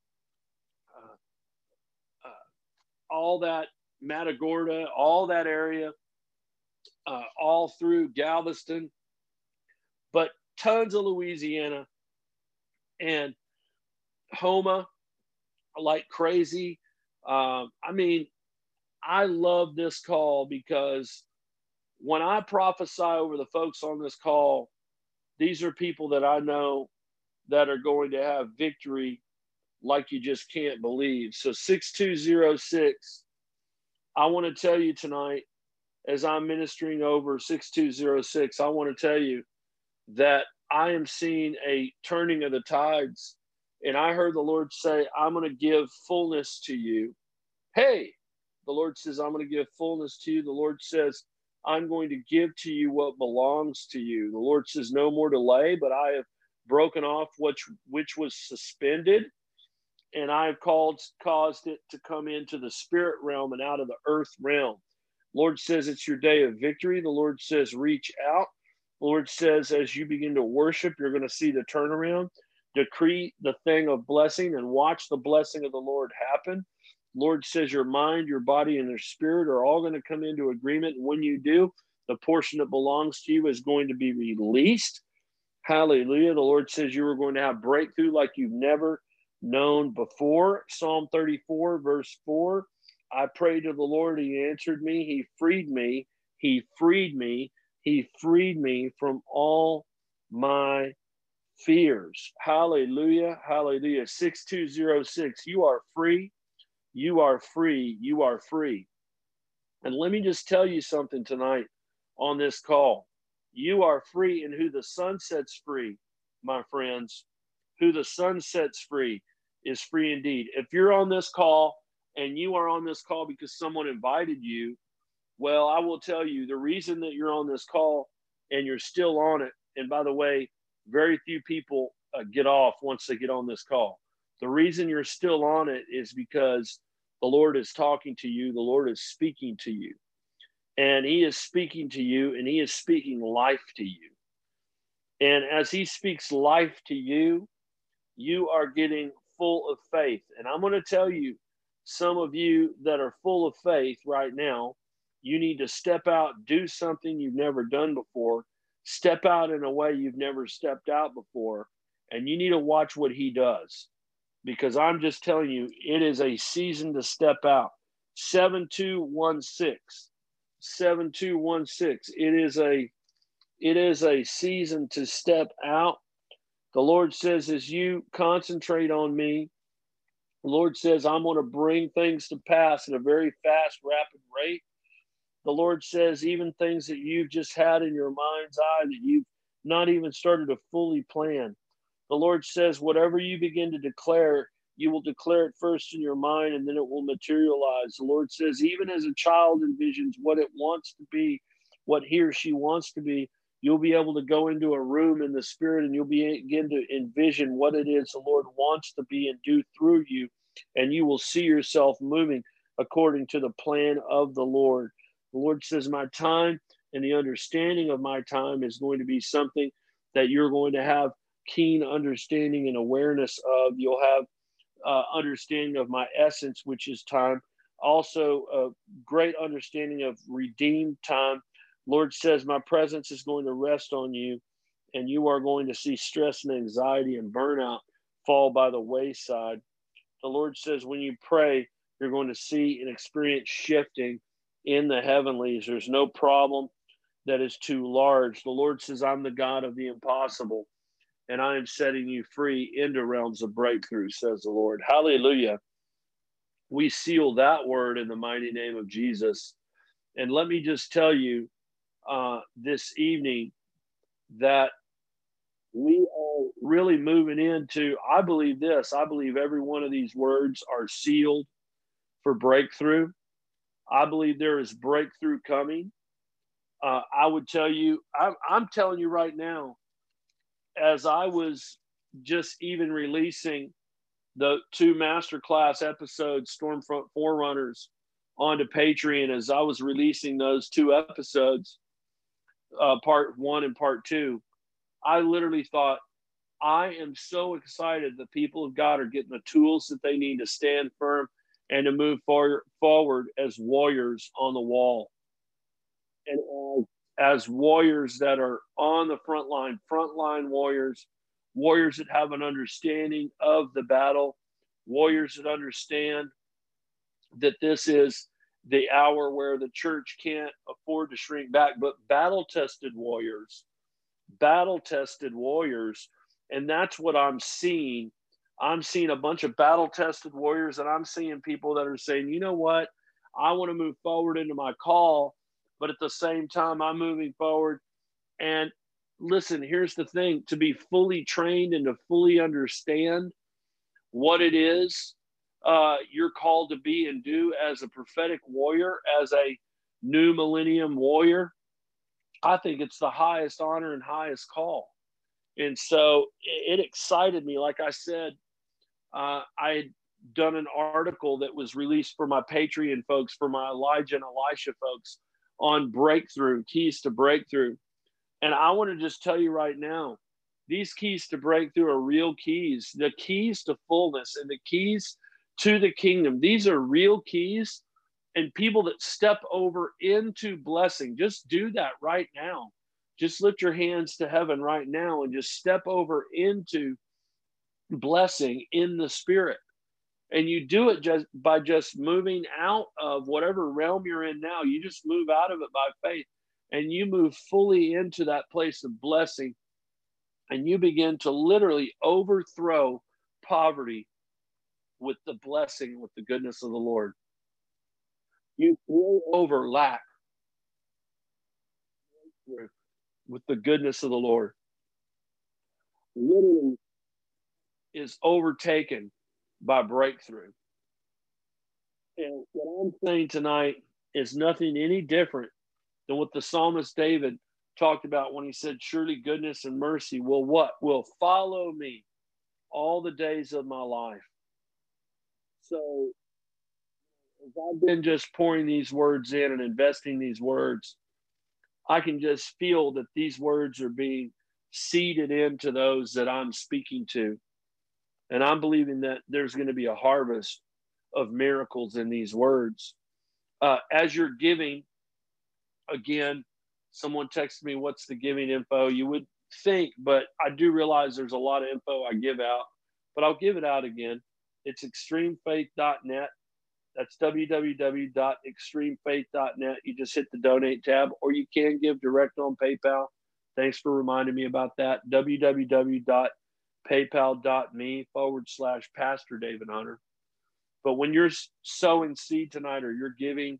uh, uh, all that, Matagorda, all that area, uh, all through Galveston, but tons of Louisiana. And Houma like crazy. Um, I mean, I love this call because when I prophesy over the folks on this call, these are people that I know that are going to have victory like you just can't believe. So 6206, I want to tell you tonight, as I'm ministering over 6206, I want to tell you that I am seeing a turning of the tides and I heard the Lord say, I'm going to give fullness to you. Hey, the Lord says, I'm going to give fullness to you. The Lord says, I'm going to give to you what belongs to you. The Lord says, No more delay, but I have broken off which which was suspended, and I have called caused it to come into the spirit realm and out of the earth realm. Lord says it's your day of victory. The Lord says, reach out. The Lord says, as you begin to worship, you're going to see the turnaround. decree the thing of blessing and watch the blessing of the Lord happen. Lord says your mind, your body, and your spirit are all going to come into agreement. When you do, the portion that belongs to you is going to be released. Hallelujah. The Lord says you are going to have breakthrough like you've never known before. Psalm 34, verse 4. I prayed to the Lord, He answered me, He freed me, He freed me, He freed me from all my fears. Hallelujah. Hallelujah. 6206. You are free. You are free. You are free. And let me just tell you something tonight on this call. You are free, and who the Son sets free, my friends, who the Son sets free is free indeed. If you're on this call and you are on this call because someone invited you, well, I will tell you the reason that you're on this call and you're still on it. And by the way, very few people uh, get off once they get on this call. The reason you're still on it is because the Lord is talking to you, the Lord is speaking to you. And He is speaking to you, and He is speaking life to you. And as He speaks life to you, you are getting full of faith. And I'm going to tell you, some of you that are full of faith right now, you need to step out, do something you've never done before, step out in a way you've never stepped out before, and you need to watch what he does. Because I'm just telling you, it is a season to step out. 7216. 7216. It is a it is a season to step out. The Lord says, as you concentrate on me, the Lord says, I'm going to bring things to pass at a very fast, rapid rate. The Lord says, even things that you've just had in your mind's eye that you've not even started to fully plan. The Lord says, whatever you begin to declare, you will declare it first in your mind and then it will materialize. The Lord says, even as a child envisions what it wants to be, what he or she wants to be, you'll be able to go into a room in the spirit and you'll begin to envision what it is the Lord wants to be and do through you. And you will see yourself moving according to the plan of the Lord. The Lord says, My time and the understanding of my time is going to be something that you're going to have keen understanding and awareness of. You'll have uh, understanding of my essence, which is time. Also, a great understanding of redeemed time Lord says, My presence is going to rest on you, and you are going to see stress and anxiety and burnout fall by the wayside. The Lord says, When you pray, you're going to see and experience shifting in the heavenlies. There's no problem that is too large. The Lord says, I'm the God of the impossible, and I am setting you free into realms of breakthrough, says the Lord. Hallelujah. We seal that word in the mighty name of Jesus. And let me just tell you, uh, this evening that we are really moving into. I believe this. I believe every one of these words are sealed for breakthrough. I believe there is breakthrough coming. Uh, I would tell you, I'm, I'm telling you right now, as I was just even releasing the two masterclass episodes, Stormfront Forerunners, onto Patreon, as I was releasing those two episodes, uh, part one and part two, I literally thought, I am so excited the people of God are getting the tools that they need to stand firm and to move for, forward as warriors on the wall. And as, warriors that are on the front line, frontline warriors, warriors that have an understanding of the battle, warriors that understand that this is the hour where the church can't afford to shrink back, but battle tested warriors, battle tested warriors. And that's what I'm seeing. I'm seeing a bunch of battle tested warriors, and I'm seeing people that are saying, you know what? I want to move forward into my call, but at the same time, I'm moving forward. And listen, here's the thing to be fully trained and to fully understand what it is uh, you're called to be and do as a prophetic warrior, as a new millennium warrior, I think it's the highest honor and highest call. And so it, it excited me. Like I said, uh, I had done an article that was released for my Patreon folks, for my Elijah and Elisha folks on breakthrough, keys to breakthrough. And I want to just tell you right now These keys to breakthrough are real keys, the keys to fullness and the keys to the kingdom. These are real keys and people that step over into blessing. Just do that right now. Just lift your hands to heaven right now and just step over into blessing in the spirit. And you do it just by just moving out of whatever realm you're in now. You just move out of it by faith and you move fully into that place of blessing and you begin to literally overthrow poverty with the blessing, with the goodness of the Lord. You throw over lack with the goodness of the Lord. Literally is overtaken by breakthrough. And what I'm saying tonight is nothing any different than what the psalmist David talked about when he said, Surely goodness and mercy will what? Will follow me all the days of my life. So I've been just pouring these words in and investing these words, I can just feel that these words are being seeded into those that I'm speaking to. And I'm believing that there's going to be a harvest of miracles in these words. Uh, as you're giving, again, someone texted me, What's the giving info? You would think, but I do realize there's a lot of info I give out, but I'll give it out again. It's extremefaith.net. That's www.extremefaith.net. You just hit the donate tab, or you can give direct on PayPal. Thanks for reminding me about that. www.paypal.me forward slash Pastor David Hunter. But when you're sowing seed tonight or you're giving,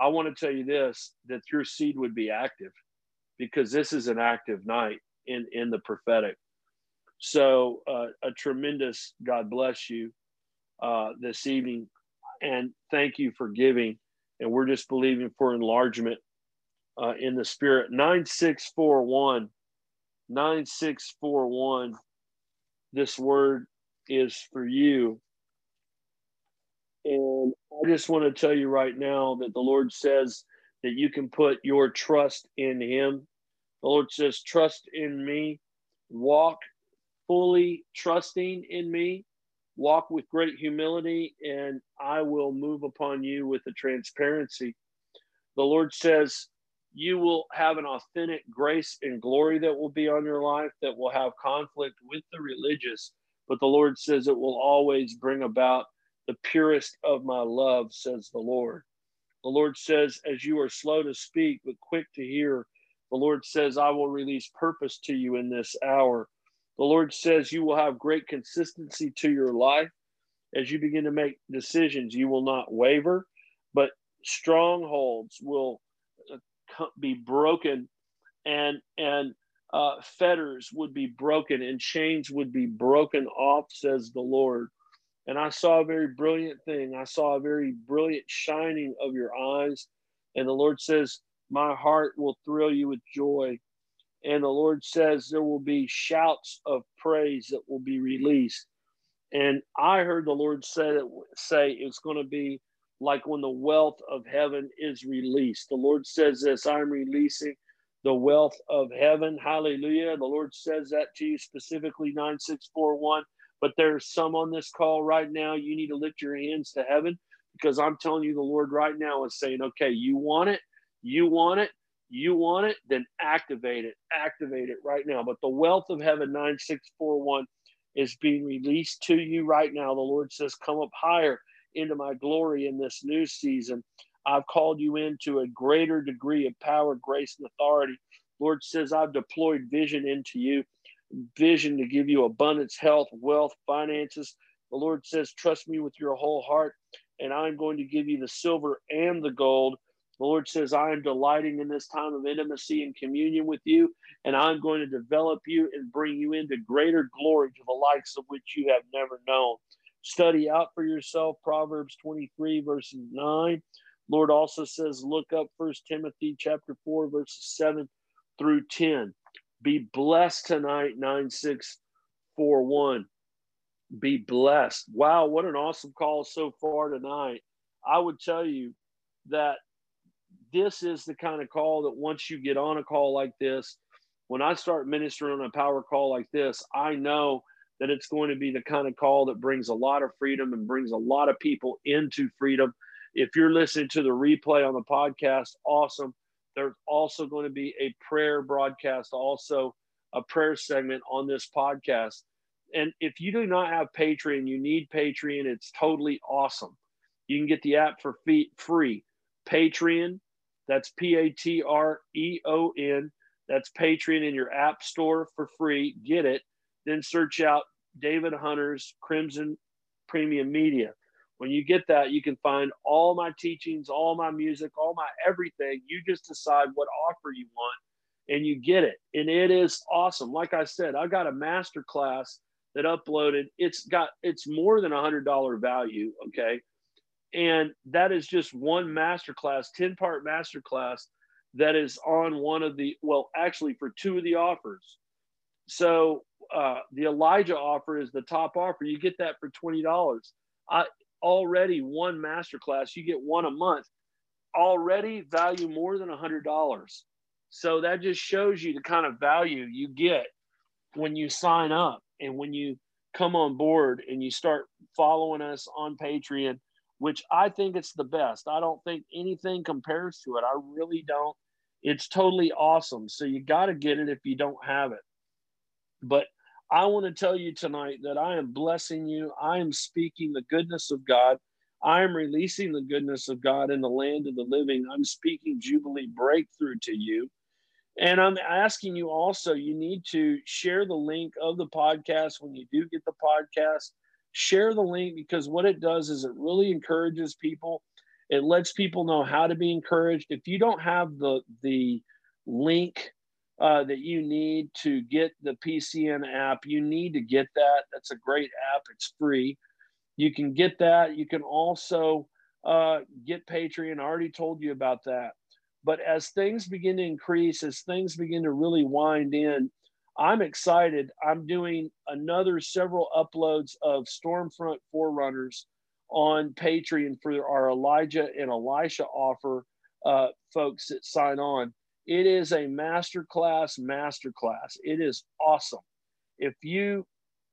I want to tell you this that your seed would be active because this is an active night in, in the prophetic. So, uh, a tremendous God bless you uh, this evening. And thank you for giving. And we're just believing for enlargement uh, in the spirit. 9641. 9641. This word is for you. And I just want to tell you right now that the Lord says that you can put your trust in Him. The Lord says, Trust in me, walk fully trusting in me, walk with great humility, and I will move upon you with a transparency. The Lord says, you will have an authentic grace and glory that will be on your life that will have conflict with the religious, but the Lord says it will always bring about the purest of my love, says the Lord. The Lord says, as you are slow to speak, but quick to hear, the Lord says, I will release purpose to you in this hour. The Lord says you will have great consistency to your life. As you begin to make decisions, you will not waver, but strongholds will be broken and and uh, fetters would be broken and chains would be broken off says the lord. And i saw a very brilliant thing. I saw a very brilliant shining of your eyes. And the lord says my heart will thrill you with joy. And the Lord says there will be shouts of praise that will be released. And I heard the Lord say, say it's going to be like when the wealth of heaven is released. The Lord says this I'm releasing the wealth of heaven. Hallelujah. The Lord says that to you specifically, 9641. But there's some on this call right now. You need to lift your hands to heaven because I'm telling you, the Lord right now is saying, okay, you want it, you want it, you want it, then activate it. Activate it right now. But the wealth of heaven 9641 is being released to you right now. The Lord says, Come up higher into my glory in this new season. I've called you into a greater degree of power, grace, and authority. Lord says, I've deployed vision into you, vision to give you abundance, health, wealth, finances. The Lord says, Trust me with your whole heart, and I'm going to give you the silver and the gold the Lord says, I am delighting in this time of intimacy and communion with you, and I'm going to develop you and bring you into greater glory to the likes of which you have never known. Study out for yourself Proverbs 23, verses 9. Lord also says, look up First Timothy chapter 4, verses 7 through 10. Be blessed tonight, 9641. Be blessed. Wow, what an awesome call so far tonight. I would tell you that this is the kind of call that once you get on a call like this, when I start ministering on a power call like this, I know that it's going to be the kind of call that brings a lot of freedom and brings a lot of people into freedom. If you're listening to the replay on the podcast, awesome. There's also going to be a prayer broadcast, also a prayer segment on this podcast. And if you do not have Patreon, you need Patreon. It's totally awesome. You can get the app for free. Patreon, that's P A T R E O N. That's Patreon in your app store for free. Get it. Then search out David Hunter's Crimson Premium Media. When you get that, you can find all my teachings, all my music, all my everything. You just decide what offer you want and you get it. And it is awesome. Like I said, I got a master class that uploaded. It's got it's more than a hundred dollar value. Okay. And that is just one master class, 10 part master class that is on one of the well, actually for two of the offers. So uh, the Elijah offer is the top offer. You get that for twenty dollars. I already one master class. You get one a month. Already value more than a hundred dollars. So that just shows you the kind of value you get when you sign up and when you come on board and you start following us on Patreon, which I think it's the best. I don't think anything compares to it. I really don't. It's totally awesome. So you got to get it if you don't have it. But I want to tell you tonight that I am blessing you. I am speaking the goodness of God. I am releasing the goodness of God in the land of the living. I'm speaking Jubilee breakthrough to you. And I'm asking you also, you need to share the link of the podcast when you do get the podcast. Share the link because what it does is it really encourages people. It lets people know how to be encouraged. If you don't have the the link uh, that you need to get the PCN app, you need to get that. That's a great app. It's free. You can get that. You can also uh, get Patreon. I already told you about that. But as things begin to increase, as things begin to really wind in, I'm excited. I'm doing another several uploads of Stormfront Forerunners on Patreon for our Elijah and Elisha offer uh, folks that sign on. It is a masterclass, masterclass. It is awesome. If you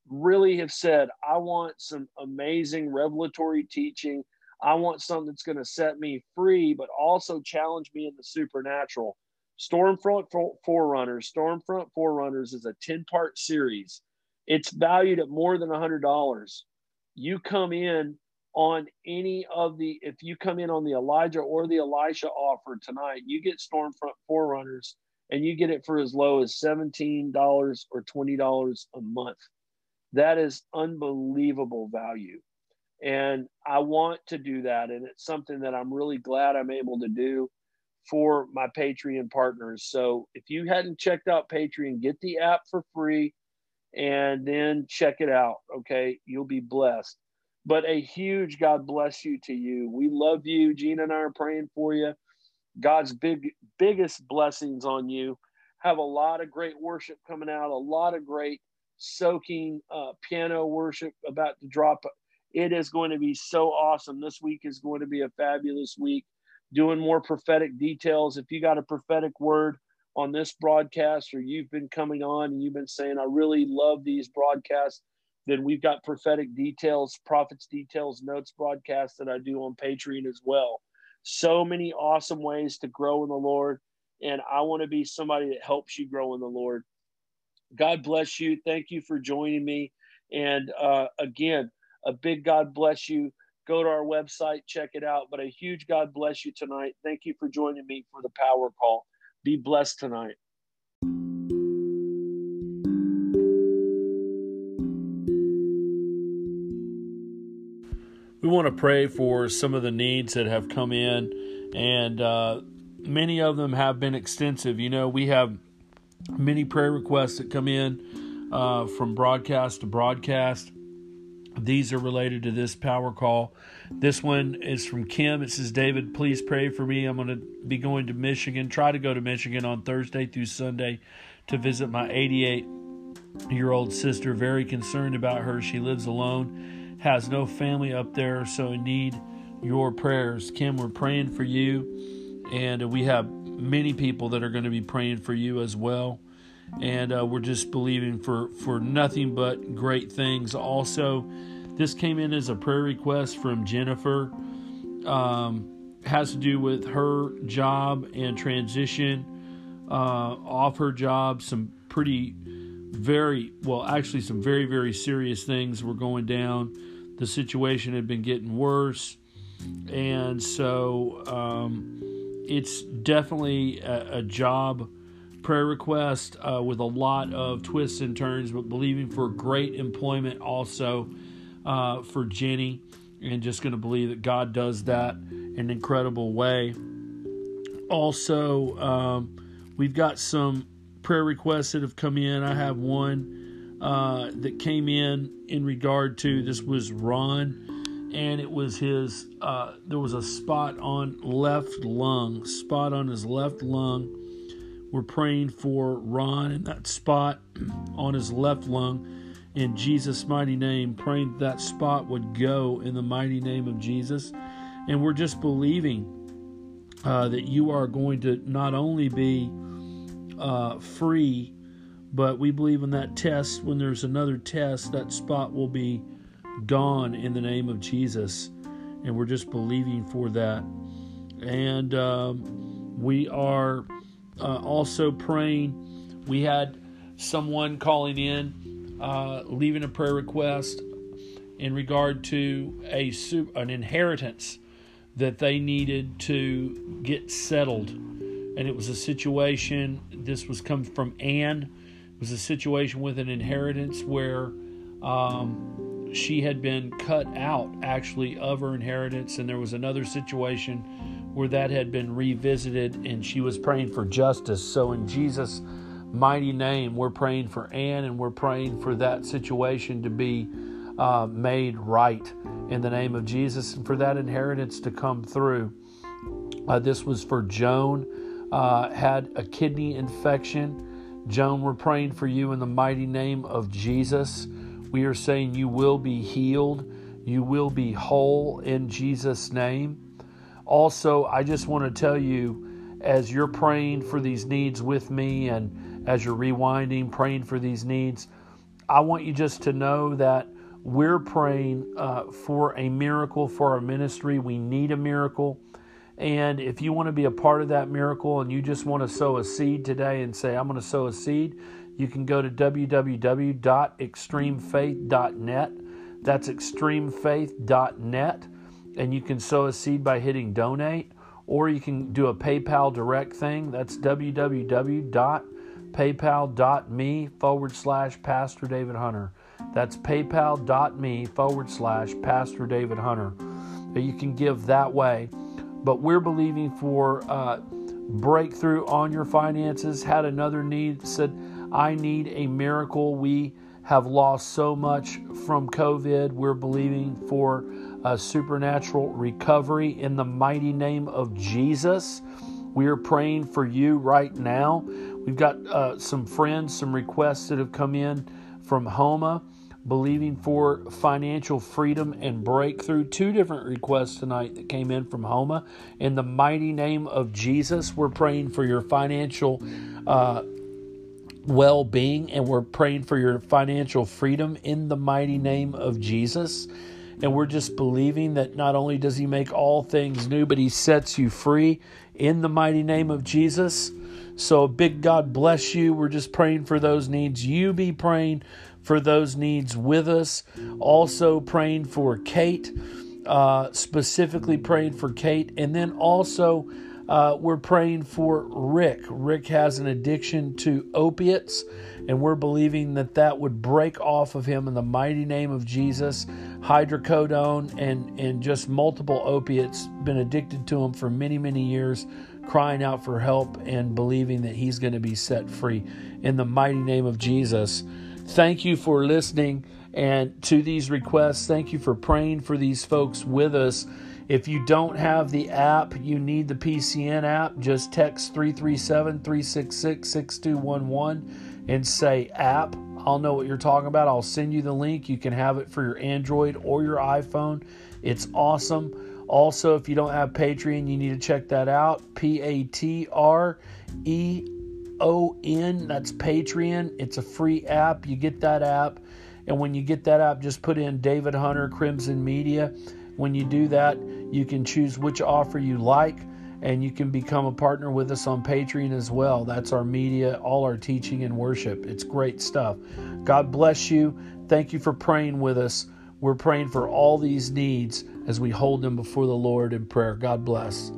really have said, I want some amazing revelatory teaching, I want something that's going to set me free, but also challenge me in the supernatural. Stormfront Forerunners. Stormfront Forerunners is a 10 part series. It's valued at more than $100. You come in on any of the, if you come in on the Elijah or the Elisha offer tonight, you get Stormfront Forerunners and you get it for as low as $17 or $20 a month. That is unbelievable value. And I want to do that. And it's something that I'm really glad I'm able to do for my Patreon partners. So if you hadn't checked out Patreon, get the app for free and then check it out. Okay. You'll be blessed. But a huge God bless you to you. We love you. Gina and I are praying for you. God's big, biggest blessings on you. Have a lot of great worship coming out, a lot of great soaking uh, piano worship about to drop. It is going to be so awesome. This week is going to be a fabulous week. Doing more prophetic details. If you got a prophetic word on this broadcast, or you've been coming on and you've been saying, I really love these broadcasts then we've got prophetic details, prophets details, notes broadcasts that I do on Patreon as well. So many awesome ways to grow in the Lord. And I want to be somebody that helps you grow in the Lord. God bless you. Thank you for joining me. And uh, again, a big God bless you. Go to our website, check it out. But a huge God bless you tonight. Thank you for joining me for the power call. Be blessed tonight. We want to pray for some of the needs that have come in, and uh, many of them have been extensive. You know, we have many prayer requests that come in uh, from broadcast to broadcast. These are related to this power call. This one is from Kim. It says, David, please pray for me. I'm going to be going to Michigan, try to go to Michigan on Thursday through Sunday to visit my 88 year old sister. Very concerned about her. She lives alone has no family up there, so in need your prayers. Kim, we're praying for you, and we have many people that are going to be praying for you as well. and uh, we're just believing for for nothing but great things. Also, this came in as a prayer request from Jennifer. Um, has to do with her job and transition uh, off her job. Some pretty, very well, actually, some very very serious things were going down. The situation had been getting worse, and so um, it's definitely a, a job prayer request uh, with a lot of twists and turns, but believing for great employment also uh, for Jenny, and just going to believe that God does that in an incredible way. Also, um, we've got some prayer requests that have come in. I have one uh, that came in in regard to this was Ron, and it was his. Uh, there was a spot on left lung, spot on his left lung we're praying for Ron in that spot (clears throat) on his left lung in Jesus' mighty name, praying that spot would go in the mighty name of Jesus. And we're just believing uh, that you are going to not only be uh, free, but we believe in that test, when there's another test, that spot will be gone in the name of Jesus. And we're just believing for that. And um, we are uh, also praying. We had someone calling in, uh, leaving a prayer request in regard to a an inheritance that they needed to get settled, and it was a situation. This was come from Anne. It was a situation with an inheritance where um, she had been cut out actually of her inheritance, and there was another situation where that had been revisited and she was praying for justice. So, in Jesus' mighty name, we're praying for Anne and we're praying for that situation to be uh, made right in the name of Jesus and for that inheritance to come through. Uh, this was for Joan, uh, had a kidney infection. Joan, we're praying for you in the mighty name of Jesus. We are saying you will be healed, you will be whole in Jesus' name. Also, I just want to tell you as you're praying for these needs with me and as you're rewinding, praying for these needs, I want you just to know that we're praying uh, for a miracle for our ministry. We need a miracle. And if you want to be a part of that miracle and you just want to sow a seed today and say, I'm going to sow a seed, you can go to www.extremefaith.net. That's extremefaith.net and you can sow a seed by hitting donate, or you can do a PayPal direct thing. That's www.paypal.me forward slash Pastor David Hunter. That's paypal.me forward slash Pastor David Hunter. You can give that way. But we're believing for uh, breakthrough on your finances. Had another need, said, I need a miracle. We have lost so much from COVID. We're believing for a supernatural recovery in the mighty name of Jesus. We are praying for you right now. We've got uh, some friends, some requests that have come in from Houma, believing for financial freedom and breakthrough. Two different requests tonight that came in from Houma. In the mighty name of Jesus, we're praying for your financial. Uh, well being, and we're praying for your financial freedom in the mighty name of Jesus. And we're just believing that not only does He make all things new, but He sets you free in the mighty name of Jesus. So, big God bless you. We're just praying for those needs. You be praying for those needs with us. Also, praying for Kate, uh, specifically praying for Kate. And then also, uh, we're praying for Rick. Rick has an addiction to opiates, and we're believing that that would break off of him in the mighty name of Jesus. Hydrocodone and, and just multiple opiates, been addicted to him for many, many years, crying out for help and believing that he's going to be set free in the mighty name of Jesus. Thank you for listening and to these requests. Thank you for praying for these folks with us. If you don't have the app, you need the PCN app. Just text 337 366 6211 and say app. I'll know what you're talking about. I'll send you the link. You can have it for your Android or your iPhone. It's awesome. Also, if you don't have Patreon, you need to check that out. P A T R E O N. That's Patreon. It's a free app. You get that app. And when you get that app, just put in David Hunter Crimson Media. When you do that, you can choose which offer you like and you can become a partner with us on Patreon as well. That's our media, all our teaching and worship. It's great stuff. God bless you. Thank you for praying with us. We're praying for all these needs as we hold them before the Lord in prayer. God bless.